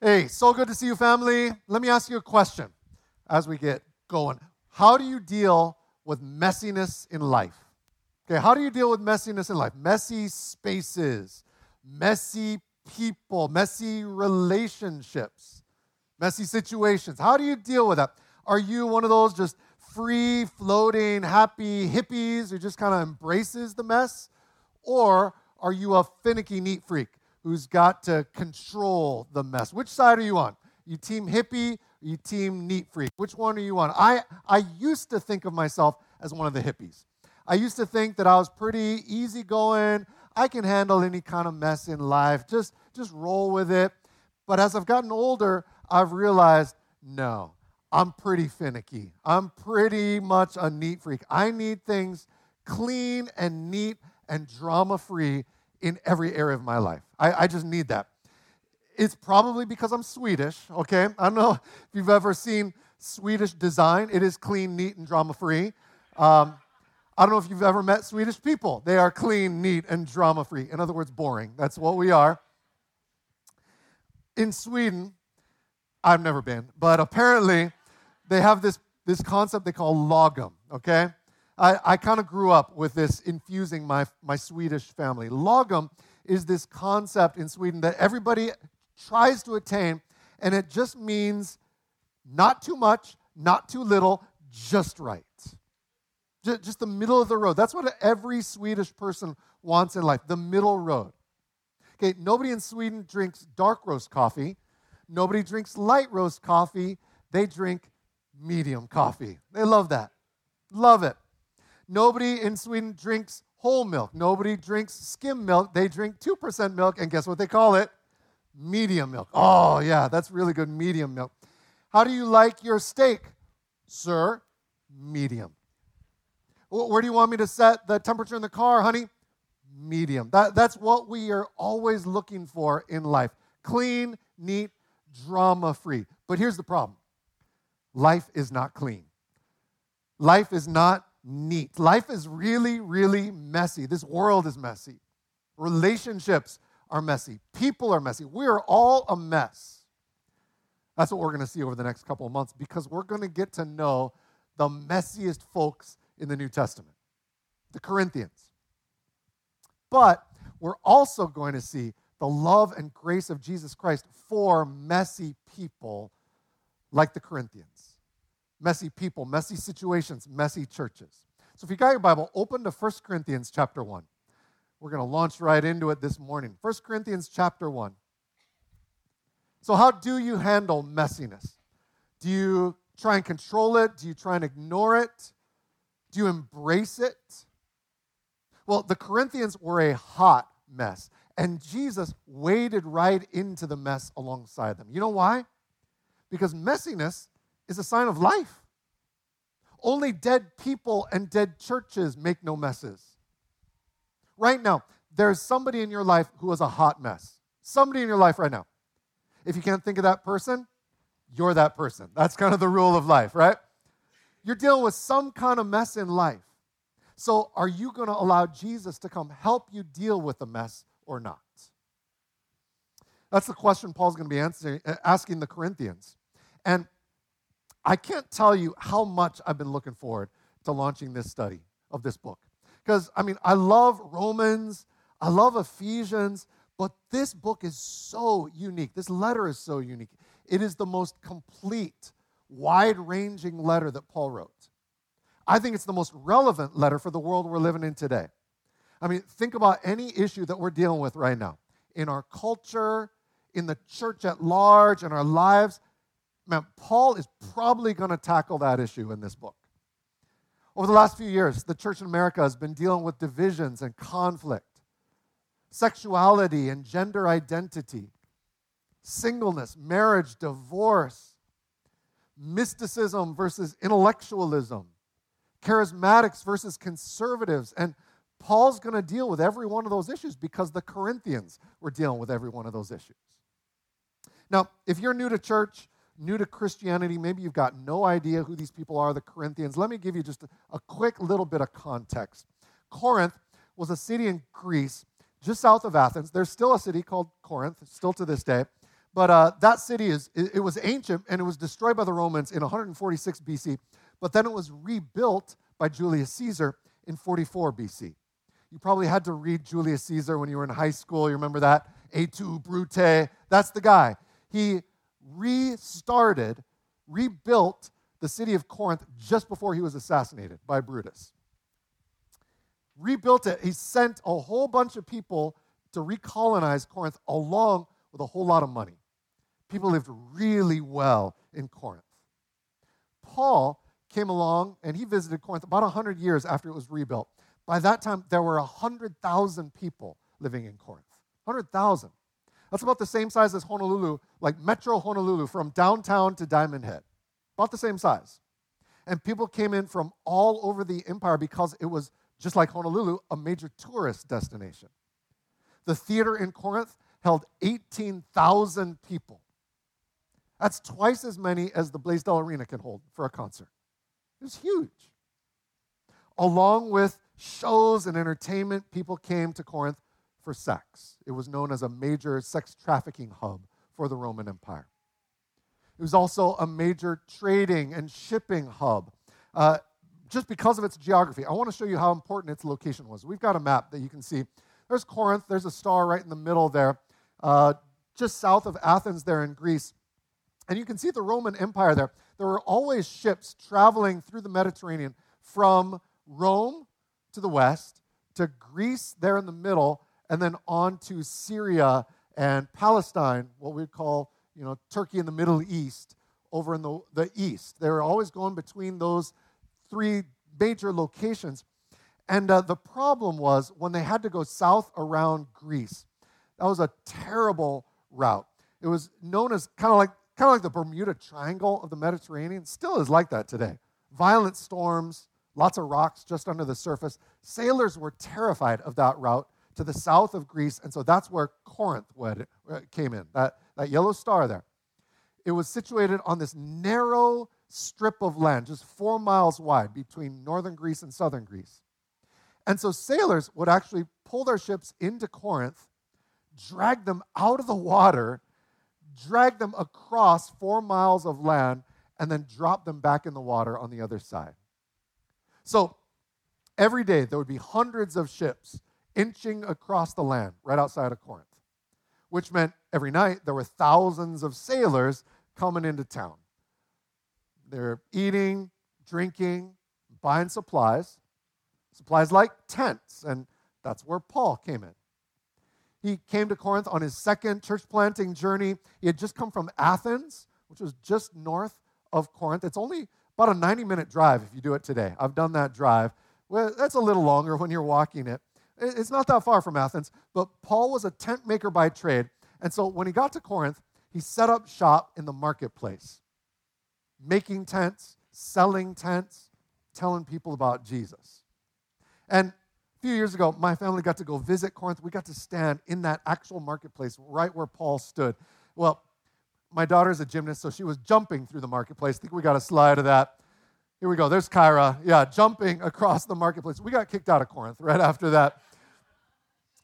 Hey, so good to see you, family. Let me ask you a question as we get going. How do you deal with messiness in life? Okay, how do you deal with messiness in life? Messy spaces, messy people, messy relationships, messy situations. How do you deal with that? Are you one of those just free floating, happy hippies who just kind of embraces the mess? Or are you a finicky neat freak who's got to control the mess? Which side are you on? You team hippie, you team neat freak? Which one are you on? I, I used to think of myself as one of the hippies. I used to think that I was pretty easygoing. I can handle any kind of mess in life. Just, just roll with it. But as I've gotten older, I've realized no, I'm pretty finicky. I'm pretty much a neat freak. I need things clean and neat and drama free in every area of my life. I, I, just need that. It's probably because I'm Swedish, okay? I don't know if you've ever seen Swedish design, it is clean, neat, and drama free. Um, I don't know if you've ever met Swedish people. They are clean, neat, and drama free. In other words, boring. That's what we are. In Sweden, I've never been, but apparently they have this, this concept they call lagom, okay? I, I kind of grew up with this infusing my, my Swedish family. Lagom is this concept in Sweden that everybody tries to attain, and it just means not too much, not too little, just right. Just, just the middle of the road. That's what every Swedish person wants in life the middle road. Okay, nobody in Sweden drinks dark roast coffee. Nobody drinks light roast coffee. They drink medium coffee. They love that. Love it. Nobody in Sweden drinks whole milk. Nobody drinks skim milk. They drink 2% milk, and guess what they call it? Medium milk. Oh, yeah, that's really good medium milk. How do you like your steak, sir? Medium. Where do you want me to set the temperature in the car, honey? Medium. That, that's what we are always looking for in life clean, neat, drama free. But here's the problem life is not clean. Life is not neat. Life is really, really messy. This world is messy. Relationships are messy. People are messy. We are all a mess. That's what we're going to see over the next couple of months because we're going to get to know the messiest folks in the New Testament, the Corinthians. But we're also going to see the love and grace of Jesus Christ for messy people like the Corinthians. Messy people, messy situations, messy churches. So if you got your Bible, open to 1 Corinthians chapter 1. We're going to launch right into it this morning. 1 Corinthians chapter 1. So, how do you handle messiness? Do you try and control it? Do you try and ignore it? Do you embrace it? Well, the Corinthians were a hot mess, and Jesus waded right into the mess alongside them. You know why? Because messiness is a sign of life. Only dead people and dead churches make no messes. Right now, there's somebody in your life who is a hot mess. Somebody in your life right now. If you can't think of that person, you're that person. That's kind of the rule of life, right? You're dealing with some kind of mess in life. So, are you going to allow Jesus to come help you deal with the mess or not? That's the question Paul's going to be answering, uh, asking the Corinthians. And I can't tell you how much I've been looking forward to launching this study of this book. Because, I mean, I love Romans, I love Ephesians, but this book is so unique. This letter is so unique. It is the most complete wide ranging letter that Paul wrote. I think it's the most relevant letter for the world we're living in today. I mean, think about any issue that we're dealing with right now in our culture, in the church at large, in our lives. Man, Paul is probably going to tackle that issue in this book. Over the last few years, the church in America has been dealing with divisions and conflict, sexuality and gender identity, singleness, marriage, divorce, mysticism versus intellectualism, charismatics versus conservatives. And Paul's going to deal with every one of those issues because the Corinthians were dealing with every one of those issues. Now, if you're new to church, new to Christianity, maybe you've got no idea who these people are, the Corinthians, let me give you just a, a quick little bit of context. Corinth was a city in Greece just south of Athens. There's still a city called Corinth, still to this day. But uh, that city is it, it was ancient and it was destroyed by the Romans in 146 BC. But then it was rebuilt by Julius Caesar in 44 BC. You probably had to read Julius Caesar when you were in high school. You remember that? Et tu, Brute. That's the guy. He restarted, rebuilt the city of Corinth just before he was assassinated by Brutus. Rebuilt it. He sent a whole bunch of people to recolonize Corinth along with a whole lot of money. People lived really well in Corinth. Paul came along and he visited Corinth about 100 years after it was rebuilt. By that time, there were 100,000 people living in Corinth. 100,000. That's about the same size as Honolulu, like Metro Honolulu, from downtown to Diamond Head. About the same size. And people came in from all over the empire because it was, just like Honolulu, a major tourist destination. The theater in Corinth held 18,000 people. That's twice as many as the Blaisdell Arena can hold for a concert. It was huge. Along with shows and entertainment, people came to Corinth for sex. It was known as a major sex trafficking hub for the Roman Empire. It was also a major trading and shipping hub. Uh, just because of its geography, I want to show you how important its location was. We've got a map that you can see. There's Corinth, there's a star right in the middle there, uh, just south of Athens, there in Greece. And you can see the Roman Empire there. There were always ships traveling through the Mediterranean from Rome to the west to Greece there in the middle, and then on to Syria and Palestine, what we'd call you know, Turkey in the Middle East, over in the, the east. They were always going between those three major locations. And uh, the problem was when they had to go south around Greece, that was a terrible route. It was known as kind of like kind of like the Bermuda Triangle of the Mediterranean. Still is like that today. Violent storms, lots of rocks just under the surface. Sailors were terrified of that route to the south of Greece, and so that's where Corinth uh, came in. That that yellow star there. It was situated on this narrow strip of land, just four miles wide between northern Greece and southern Greece. And so sailors would actually pull their ships into Corinth, drag them out of the water, drag them across four miles of land, and then drop them back in the water on the other side. So every day there would be hundreds of ships inching across the land right outside of Corinth which meant every night there were thousands of sailors coming into town. They're eating, drinking, buying supplies, supplies like tents, and that's where Paul came in. He came to Corinth on his second church planting journey. He had just come from Athens, which was just north of Corinth. It's only about a 90 minute drive if you do it today. I've done that drive. Well, that's a little longer when you're walking it. It's not that far from Athens, but Paul was a tent maker by trade. And so when he got to Corinth, he set up shop in the marketplace, making tents, selling tents, telling people about Jesus. And a few years ago, my family got to go visit Corinth. We got to stand in that actual marketplace right where Paul stood. Well, my daughter's a gymnast, so she was jumping through the marketplace. I think we got a slide of that. Here we go. There's Kyra. Yeah, jumping across the marketplace. We got kicked out of Corinth right after that.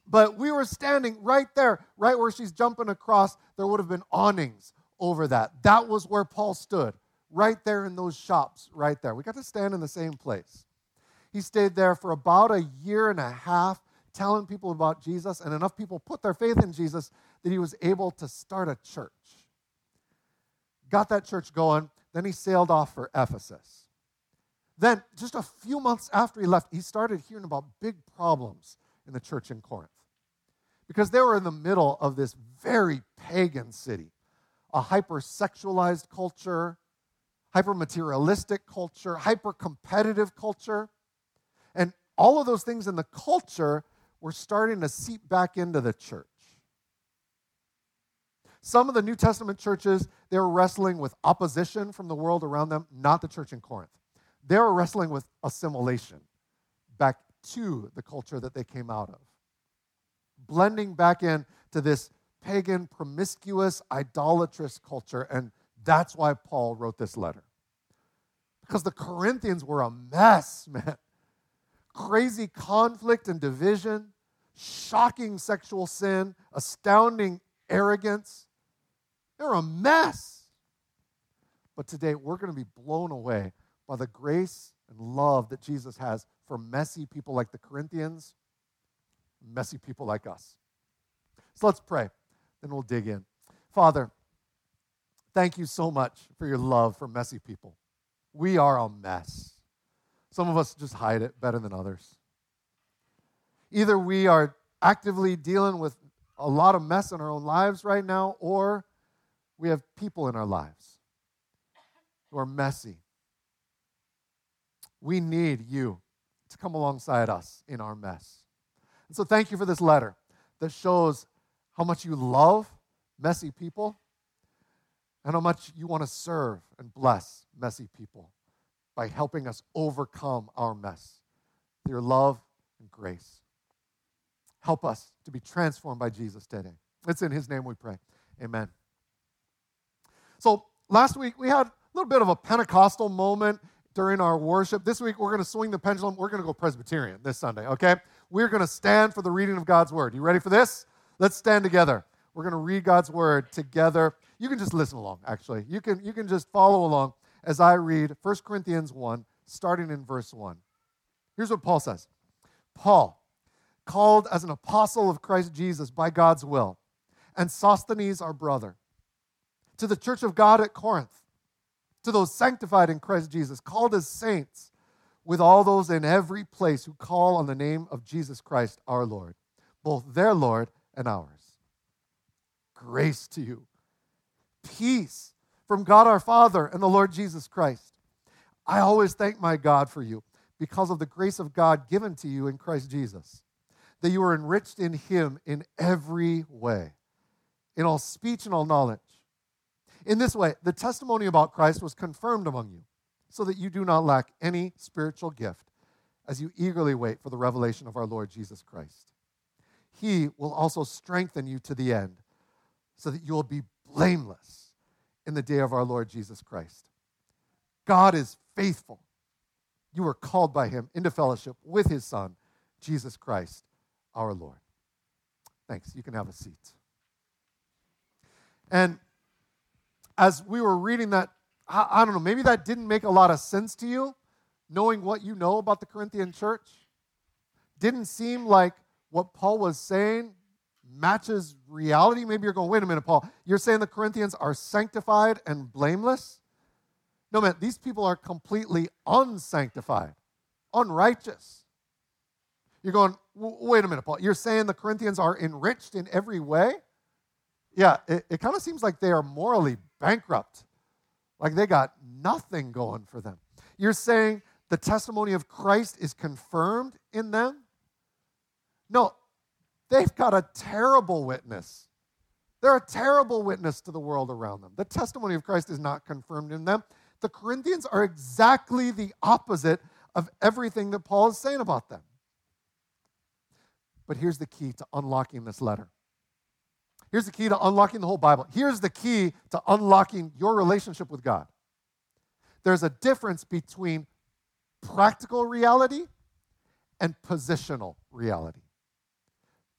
But we were standing right there, right where she's jumping across. There would have been awnings over that. That was where Paul stood, right there in those shops, right there. We got to stand in the same place. He stayed there for about a year and a half, telling people about Jesus, and enough people put their faith in Jesus that he was able to start a church. Got that church going, then he sailed off for Ephesus. Then, just a few months after he left, he started hearing about big problems in the church in Corinth because they were in the middle of this very pagan city, a hyper sexualized culture, hyper materialistic culture, hyper competitive culture. And all of those things in the culture were starting to seep back into the church. Some of the New Testament churches, they were wrestling with opposition from the world around them, not the church in Corinth. They were wrestling with assimilation back to the culture that they came out of. Blending back in to this pagan, promiscuous, idolatrous culture. And that's why Paul wrote this letter. Because the Corinthians were a mess, man. Crazy conflict and division, shocking sexual sin, astounding arrogance. They're a mess. But today we're going to be blown away by the grace and love that Jesus has for messy people like the Corinthians, messy people like us. So let's pray, then we'll dig in. Father, thank you so much for your love for messy people. We are a mess. Some of us just hide it better than others. Either we are actively dealing with a lot of mess in our own lives right now, or we have people in our lives who are messy. We need you to come alongside us in our mess. And so, thank you for this letter that shows how much you love messy people and how much you want to serve and bless messy people by helping us overcome our mess through your love and grace. Help us to be transformed by Jesus today. It's in his name we pray. Amen. So, last week we had a little bit of a Pentecostal moment during our worship. This week we're going to swing the pendulum. We're going to go Presbyterian this Sunday, okay? We're going to stand for the reading of God's word. You ready for this? Let's stand together. We're going to read God's word together. You can just listen along, actually. You can, you can just follow along as I read 1 Corinthians 1, starting in verse 1. Here's what Paul says Paul, called as an apostle of Christ Jesus by God's will, and Sosthenes, our brother, to the church of God at Corinth, to those sanctified in Christ Jesus, called as saints, with all those in every place who call on the name of Jesus Christ our Lord, both their Lord and ours. Grace to you, peace from God our Father and the Lord Jesus Christ. I always thank my God for you because of the grace of God given to you in Christ Jesus that you are enriched in him in every way, in all speech and all knowledge. In this way, the testimony about Christ was confirmed among you, so that you do not lack any spiritual gift as you eagerly wait for the revelation of our Lord Jesus Christ. He will also strengthen you to the end, so that you will be blameless in the day of our Lord Jesus Christ. God is faithful. You were called by him into fellowship with his Son, Jesus Christ our Lord. Thanks. You can have a seat. And as we were reading that, I, I, don't know, maybe that didn't make a lot of sense to you, knowing what you know about the Corinthian church. Didn't seem like what Paul was saying matches reality. Maybe you're going, wait a minute, Paul. You're saying the Corinthians are sanctified and blameless? No, man, these people are completely unsanctified, unrighteous. You're going, wait a minute, Paul. You're saying the Corinthians are enriched in every way? Yeah, it, it kind of seems like they are morally bankrupt. Like they got nothing going for them. You're saying the testimony of Christ is confirmed in them? No, they've got a terrible witness. They're a terrible witness to the world around them. The testimony of Christ is not confirmed in them. The Corinthians are exactly the opposite of everything that Paul is saying about them. But here's the key to unlocking this letter. Here's the key to unlocking the whole Bible. Here's the key to unlocking your relationship with God. There's a difference between practical reality and positional reality.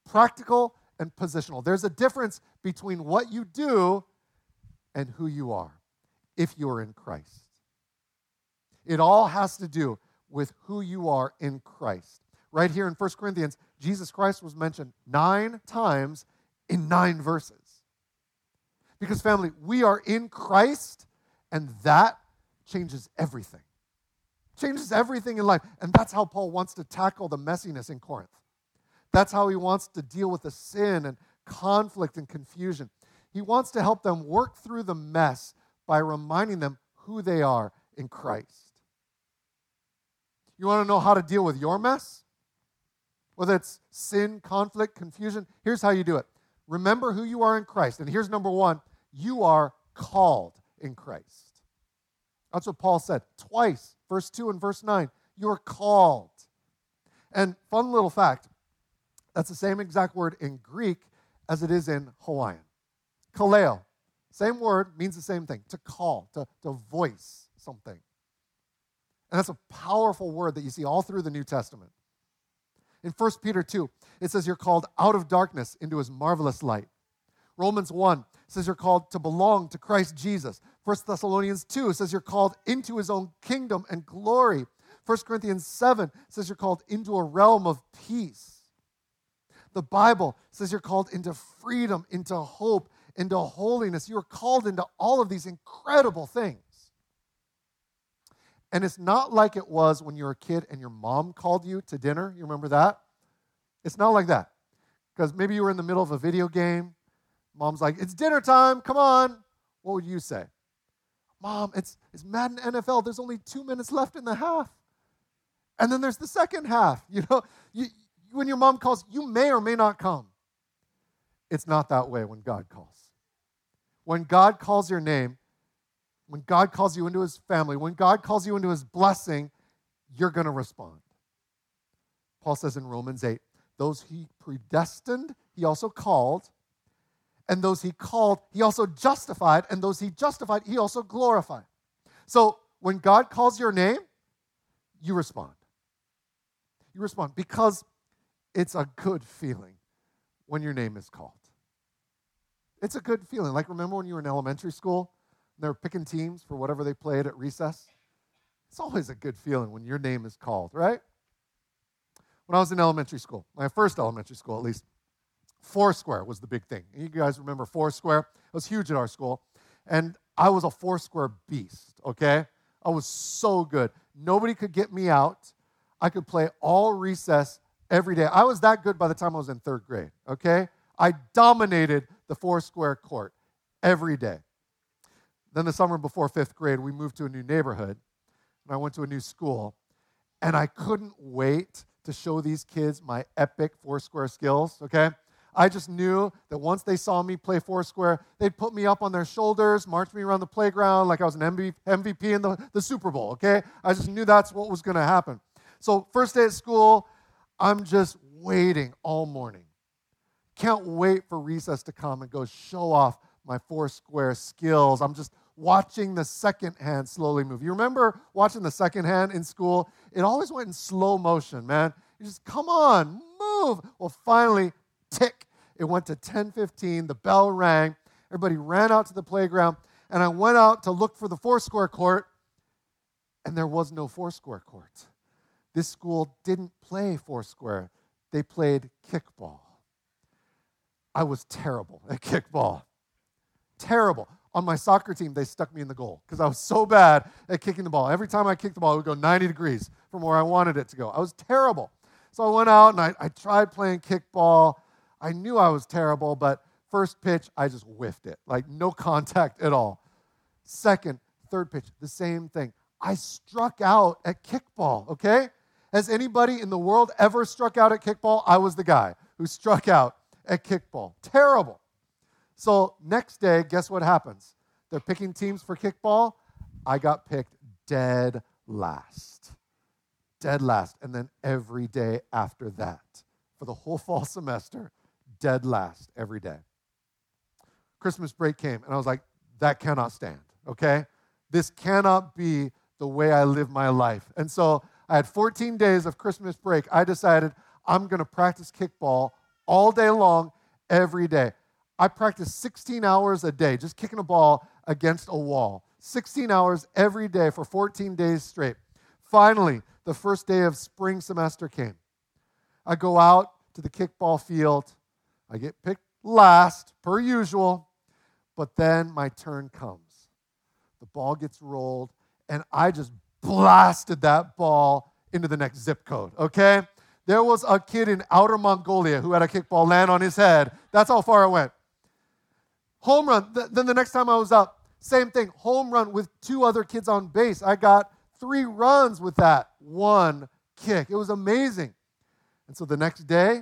Practical and positional. There's a difference between what you do and who you are if you're in Christ. It all has to do with who you are in Christ. Right here in 1 Corinthians, Jesus Christ was mentioned nine times in nine verses. Because, family, we are in Christ, and that changes everything. Changes everything in life. And that's how Paul wants to tackle the messiness in Corinth. That's how he wants to deal with the sin and conflict and confusion. He wants to help them work through the mess by reminding them who they are in Christ. You want to know how to deal with your mess? whether it's sin, conflict, confusion, here's how you do it. Remember who you are in Christ. And here's number one you are called in Christ. That's what Paul said twice, verse 2 and verse 9. You're called. And fun little fact that's the same exact word in Greek as it is in Hawaiian. Kaleo. Same word means the same thing to call, to, to voice something. And that's a powerful word that you see all through the New Testament. In 1 Peter 2, it says you're called out of darkness into his marvelous light. Romans 1 says you're called to belong to Christ Jesus. 1 Thessalonians 2 says you're called into his own kingdom and glory. 1 Corinthians 7 says you're called into a realm of peace. The Bible says you're called into freedom, into hope, into holiness. You are called into all of these incredible things. And it's not like it was when you were a kid and your mom called you to dinner. You remember that? It's not like that. Because maybe you were in the middle of a video game. Mom's like, it's dinner time, come on. What would you say? Mom, it's, it's Madden NFL. There's only two minutes left in the half. And then there's the second half. You know, you, when your mom calls, you may or may not come. It's not that way when God calls. When God calls your name, when God calls you into his family, when God calls you into his blessing, you're going to respond. Paul says in Romans 8, those he predestined, he also called. And those he called, he also justified. And those he justified, he also glorified. So when God calls your name, you respond. You respond because it's a good feeling when your name is called. It's a good feeling. Like, remember when you were in elementary school? They were picking teams for whatever they played at recess. It's always a good feeling when your name is called, right? When I was in elementary school, my first elementary school at least, Foursquare was the big thing. You guys remember Foursquare? It was huge at our school. And I was a Foursquare beast, okay? I was so good. Nobody could get me out. I could play all recess every day. I was that good by the time I was in third grade, okay? I dominated the Foursquare court every day. Then the summer before fifth grade, we moved to a new neighborhood, and I went to a new school, and I couldn't wait to show these kids my epic Foursquare skills, okay? I just knew that once they saw me play Foursquare, they'd put me up on their shoulders, march me around the playground like I was an MVP in the, the Super Bowl, okay? I just knew that's what was gonna happen. So, first day at school, I'm just waiting all morning. Can't wait for recess to come and go show off my Foursquare skills. I'm just watching the second hand slowly move. You remember watching the second hand in school? It always went in slow motion, man. You just, come on, move. Well, finally, tick, it went to 10:15. The bell rang. Everybody ran out to the playground, and I went out to look for the Foursquare court, and there was no Foursquare court. This school didn't play Foursquare. They played kickball. I was terrible at kickball. Terrible on my soccer team, they stuck me in the goal because I was so bad at kicking the ball. Every time I kicked the ball, it would go 90 degrees from where I wanted it to go. I was terrible. So I went out and I, I tried playing kickball. I knew I was terrible, but first pitch, I just whiffed it. Like no contact at all. Second, third pitch, the same thing. I struck out at kickball, okay? Has anybody in the world ever struck out at kickball? I was the guy who struck out at kickball. Terrible. So next day, guess what happens? They're picking teams for kickball. I got picked dead last. Dead last. And then every day after that, for the whole fall semester, dead last every day. Christmas break came, and I was like, that cannot stand, okay? This cannot be the way I live my life. And so I had 14 days of Christmas break. I decided I'm going to practice kickball all day long, every day. I practice 16 hours a day, just kicking a ball against a wall. 16 hours every day for 14 days straight. Finally, the first day of spring semester came. I go out to the kickball field. I get picked last, per usual, but then my turn comes. The ball gets rolled, and I just blasted that ball into the next zip code, okay? There was a kid in outer Mongolia who had a kickball land on his head. That's how far it went. Home run. Th- then the next time I was up, same thing. Home run with two other kids on base. I got three runs with that one kick. It was amazing. And so the next day,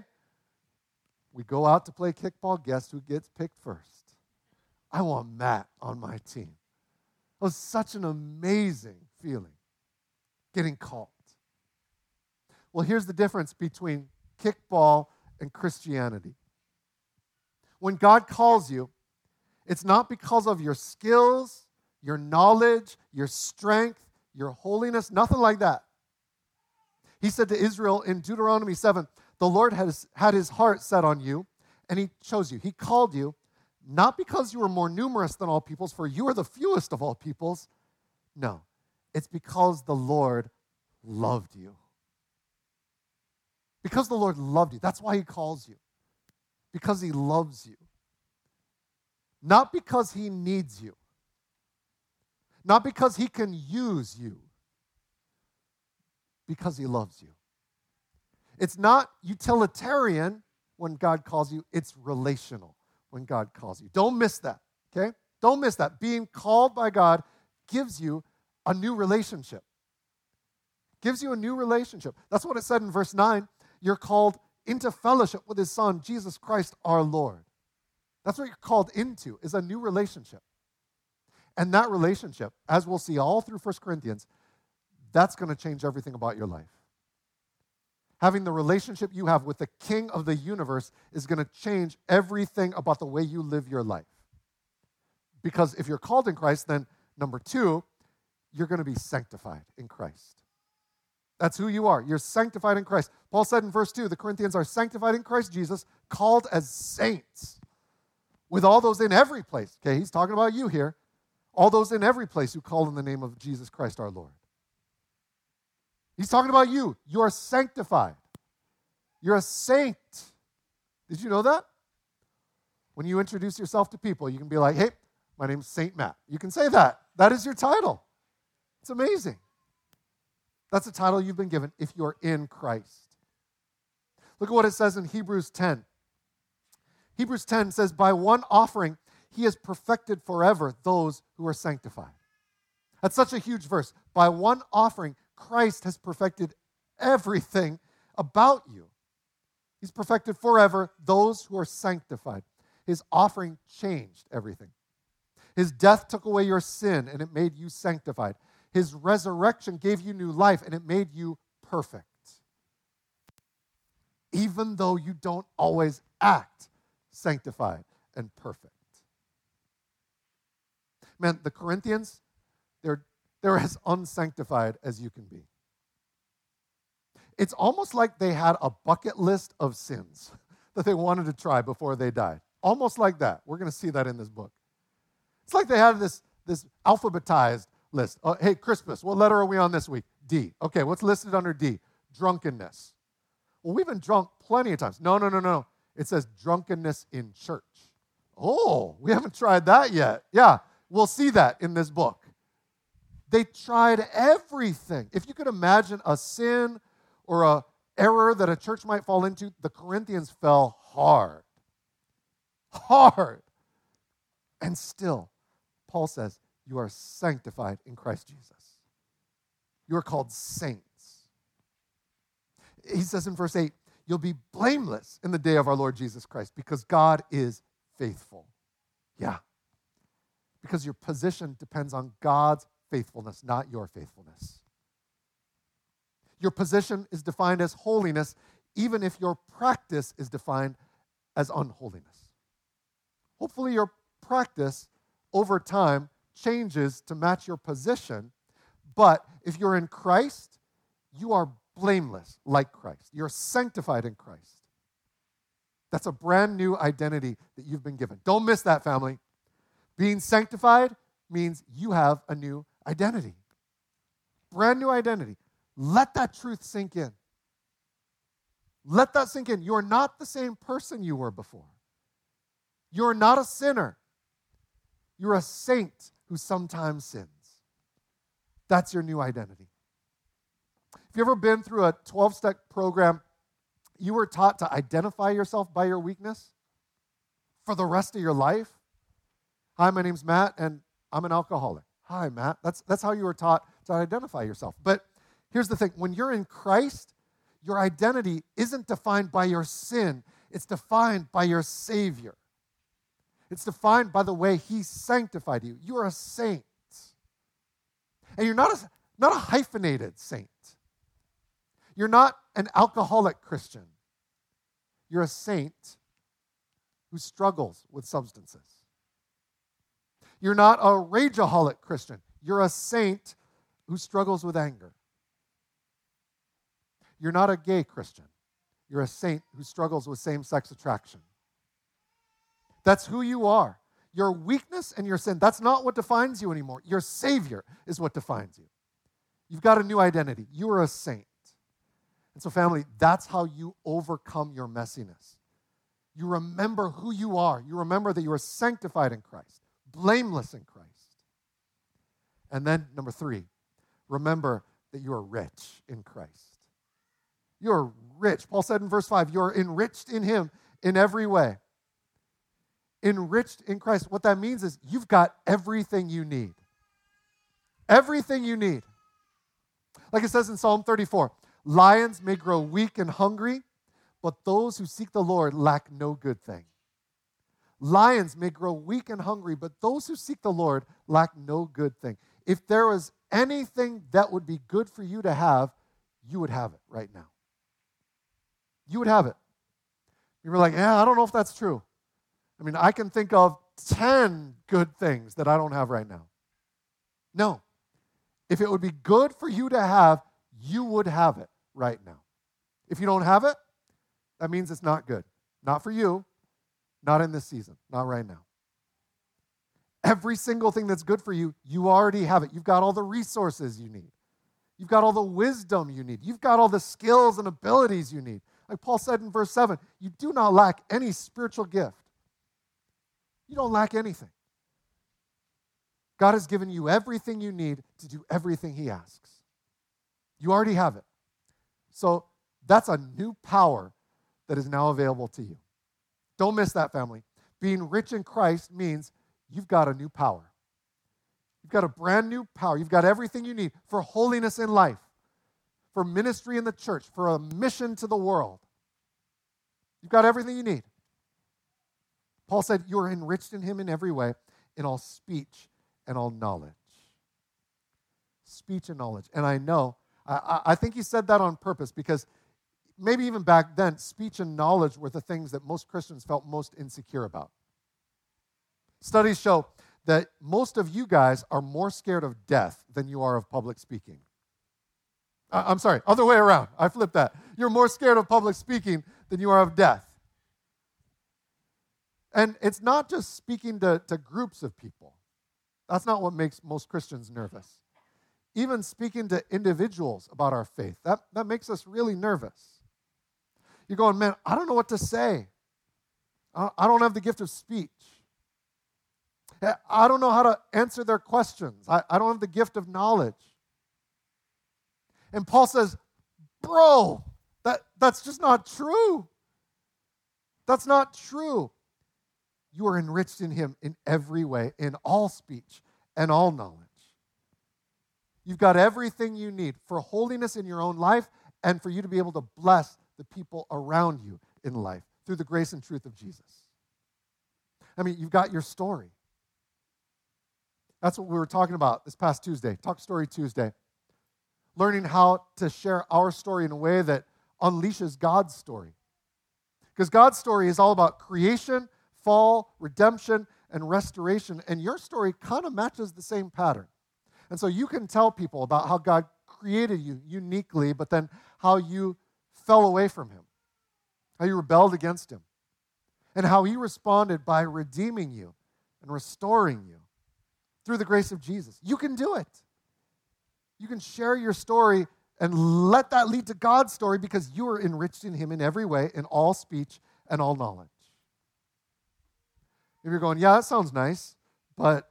we go out to play kickball. Guess who gets picked first? I want Matt on my team. It was such an amazing feeling getting called. Well, here's the difference between kickball and Christianity. When God calls you, it's not because of your skills, your knowledge, your strength, your holiness, nothing like that. He said to Israel in Deuteronomy 7 The Lord has had his heart set on you, and he chose you. He called you. not because you were more numerous than all peoples, for you are the fewest of all peoples. No, it's because the Lord loved you. Because the Lord loved you. That's why He calls you. Because He loves you. Not because He needs you. Not because He can use you. Because He loves you. It's not utilitarian when God calls you, it's relational when God calls you. Don't miss that, okay? Don't miss that. Being called by God gives you a new relationship. Gives you a new relationship. That's what it said in verse 9 you're called into fellowship with his son, Jesus Christ our Lord. That's what you're called into, is a new relationship. And that relationship, as we'll see all through 1 Corinthians, that's going to change everything about your life. Having the relationship you have with the King of the universe is going to change everything about the way you live your life. Because if you're called in Christ, then number two, you're going to be sanctified in Christ. That's who you are. You're sanctified in Christ. Paul said in verse 2 the Corinthians are sanctified in Christ Jesus, called as saints, with all those in every place. Okay, he's talking about you here. All those in every place who call in the name of Jesus Christ our Lord. He's talking about you. You are sanctified. You're a saint. Did you know that? When you introduce yourself to people, you can be like, hey, my name's Saint Matt. You can say that. That is your title. It's amazing. That's the title you've been given if you're in Christ. Look at what it says in Hebrews 10. Hebrews 10 says, By one offering, he has perfected forever those who are sanctified. That's such a huge verse. By one offering, Christ has perfected everything about you. He's perfected forever those who are sanctified. His offering changed everything. His death took away your sin and it made you sanctified. His resurrection gave you new life and it made you perfect. Even though you don't always act sanctified and perfect. Man, the Corinthians, they're, they're as unsanctified as you can be. It's almost like they had a bucket list of sins that they wanted to try before they died. Almost like that. We're going to see that in this book. It's like they had this, this alphabetized list. Uh, hey, Crispus, what letter are we on this week? D. Okay, what's listed under D? Drunkenness. Well, we've been drunk plenty of times. No, no, no, no. It says drunkenness in church. Oh, we haven't tried that yet. Yeah, we'll see that in this book. They tried everything. If you could imagine a sin or a error that a church might fall into, the Corinthians fell hard. Hard. And still, Paul says, you are sanctified in Christ Jesus. You are called saints. He says in verse 8, you'll be blameless in the day of our Lord Jesus Christ because God is faithful. Yeah. Because your position depends on God's faithfulness, not your faithfulness. Your position is defined as holiness, even if your practice is defined as unholiness. Hopefully, your practice over time changes to match your position. But if you're in Christ, you are blameless like Christ. You're sanctified in Christ. That's a brand new identity that you've been given. Don't miss that, family. Being sanctified means you have a new identity. Brand new identity. Let that truth sink in. Let that sink in. You're not the same person you were before. You're not a sinner. You're a saint who sometimes sins. That's your new identity. If you've ever been through a 12 step program, you were taught to identify yourself by your weakness for the rest of your life. Hi, my name's Matt, and I'm an alcoholic. Hi, Matt. That's, that's how you were taught to identify yourself. But here's the thing when you're in Christ, your identity isn't defined by your sin, it's defined by your Savior. It's defined by the way He sanctified you. You're a saint. And you're not a, not a hyphenated saint. You're not an alcoholic Christian. You're a saint who struggles with substances. You're not a rageaholic Christian. You're a saint who struggles with anger. You're not a gay Christian. You're a saint who struggles with same sex attraction That's who you are. Your weakness and your sin, that's not what defines you anymore. Your Savior is what defines you. You've got a new identity. You are a saint. And so, family, that's how you overcome your messiness. You remember who you are. You remember that you are sanctified in Christ, blameless in Christ. And then, number three, remember that you are rich in Christ. You're rich. Paul said in verse 5, you're enriched in Him in every way enriched in Christ. What that means is you've got everything you need. Everything you need. Like it says in Psalm 34 Lions may grow weak and hungry, but those who seek the Lord lack no good thing. Lions may grow weak and hungry, but those who seek the Lord lack no good thing. If there was anything that would be good for you to have, you would have it right now. You would have it. You were like, yeah, I don't know if that's true. I mean, I can think of 10 good things that I don't have right now. No. If it would be good for you to have, you would have it right now. If you don't have it, that means it's not good. Not for you, not in this season, not right now. Every single thing that's good for you, you already have it. You've got all the resources you need. You've got all the wisdom you need. You've got all the skills and abilities you need. Like Paul said in verse 7, you do not lack any spiritual gift. You don't lack anything. God has given you everything you need to do everything He asks. You already have it. So that's a new power that is now available to you. Don't miss that, family. Being rich in Christ means you've got a new power. You've got a brand new power. You've got everything you need for holiness in life, for ministry in the church, for a mission to the world. You've got everything you need. Paul said, You are enriched in him in every way, in all speech and all knowledge. Speech and knowledge. And I know, I, I think he said that on purpose because maybe even back then, speech and knowledge were the things that most Christians felt most insecure about. Studies show that most of you guys are more scared of death than you are of public speaking. I'm sorry, other way around. I flipped that. You're more scared of public speaking than you are of death. And it's not just speaking to, to groups of people. That's not what makes most Christians nervous. Even speaking to individuals about our faith, that, that makes us really nervous. You're going, man, I don't know what to say. I don't have the gift of speech. Eh, I don't know how to answer their questions. I, I don't have the gift of knowledge. And Paul says, Bro, that, that's just not true. That's not true you are enriched in him in every way, in all speech and all knowledge. You've got everything you need for holiness in your own life and for you to be able to bless the people around you in life through the grace and truth of Jesus. I mean, you've got your story. That's what we were talking about this past Tuesday, Talk Story Tuesday. Learning how to share our story in a way that unleashes God's story. Because God's story is all about creation fall, redemption, and restoration. And your story kind of matches the same pattern. And so you can tell people about how God created you uniquely, but then how you fell away from Him, how you rebelled against Him, and how He responded by redeeming you and restoring you through the grace of Jesus. You can do it. You can share your story and let that lead to God's story because you are enriched in Him in every way, in all speech and all knowledge. If you're going, yeah, that sounds nice, but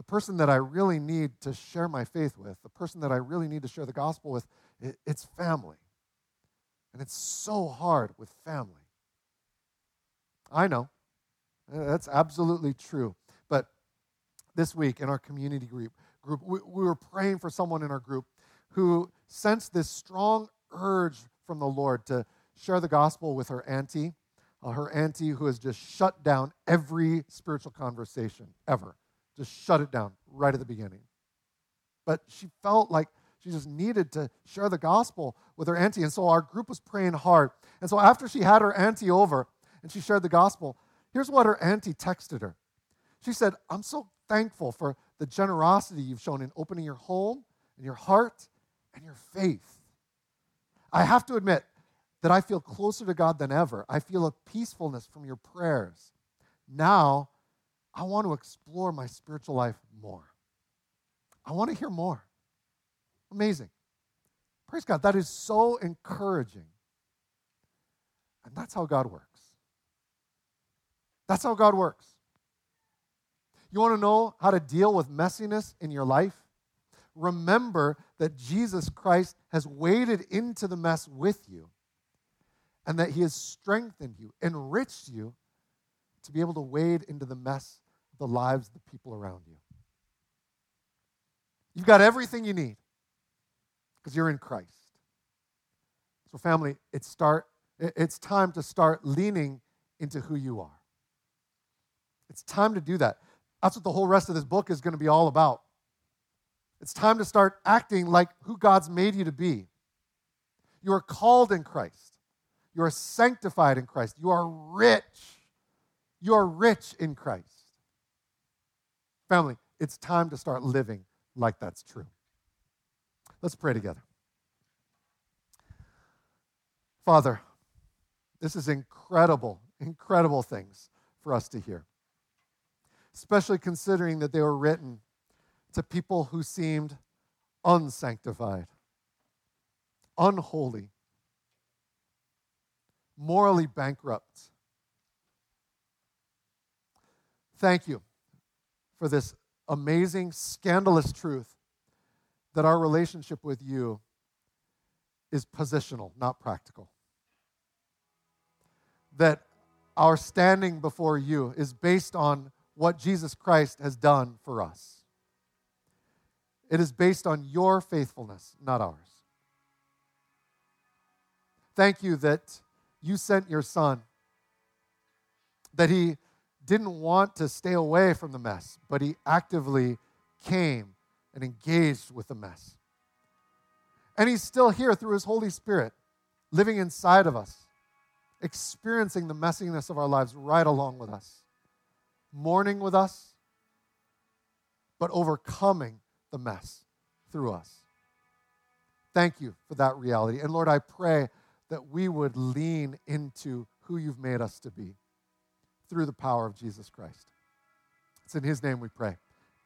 the person that I really need to share my faith with, the person that I really need to share the gospel with, it, it's family. And it's so hard with family. I know. That's absolutely true. But this week in our community group, group we, we were praying for someone in our group who sensed this strong urge from the Lord to share the gospel with her auntie uh, her auntie who has just shut down every spiritual conversation ever. Just shut it down right at the beginning. But she felt like she just needed to share the gospel with her auntie. And so our group was praying hard. And so after she had her auntie over and she shared the gospel, here's what her auntie texted her. She said, I'm so thankful for the generosity you've shown in opening your home and your heart and your faith. I have to admit, that I feel closer to God than ever. I feel a peacefulness from your prayers. Now, I want to explore my spiritual life more. I want to hear more. Amazing. Praise God. That is so encouraging. And that's how God works. That's how God works. You want to know how to deal with messiness in your life? Remember that Jesus Christ has waded into the mess with you and that he has strengthened you, enriched you to be able to wade into the mess the lives of the people around you. You've got everything you need because you're in Christ. So, family, it's, start, it's time to start leaning into who you are. It's time to do that. That's what the whole rest of this book is going to be all about. It's time to start acting like who God's made you to be. You are called in Christ. You are sanctified in Christ. You are rich. You are rich in Christ. Family, it's time to start living like that's true. Let's pray together. Father, this is incredible, incredible things for us to hear, especially considering that they were written to people who seemed unsanctified, unholy, morally bankrupt. Thank you for this amazing, scandalous truth that our relationship with you is positional, not practical. That our standing before you is based on what Jesus Christ has done for us. It is based on your faithfulness, not ours. Thank you that you sent your son, that he didn't want to stay away from the mess, but he actively came and engaged with the mess. And he's still here through his Holy Spirit, living inside of us, experiencing the messiness of our lives right along with us, mourning with us, but overcoming the mess through us. Thank you for that reality. And Lord, I pray that we would lean into who you've made us to be through the power of Jesus Christ. It's in his name we pray.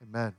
Amen.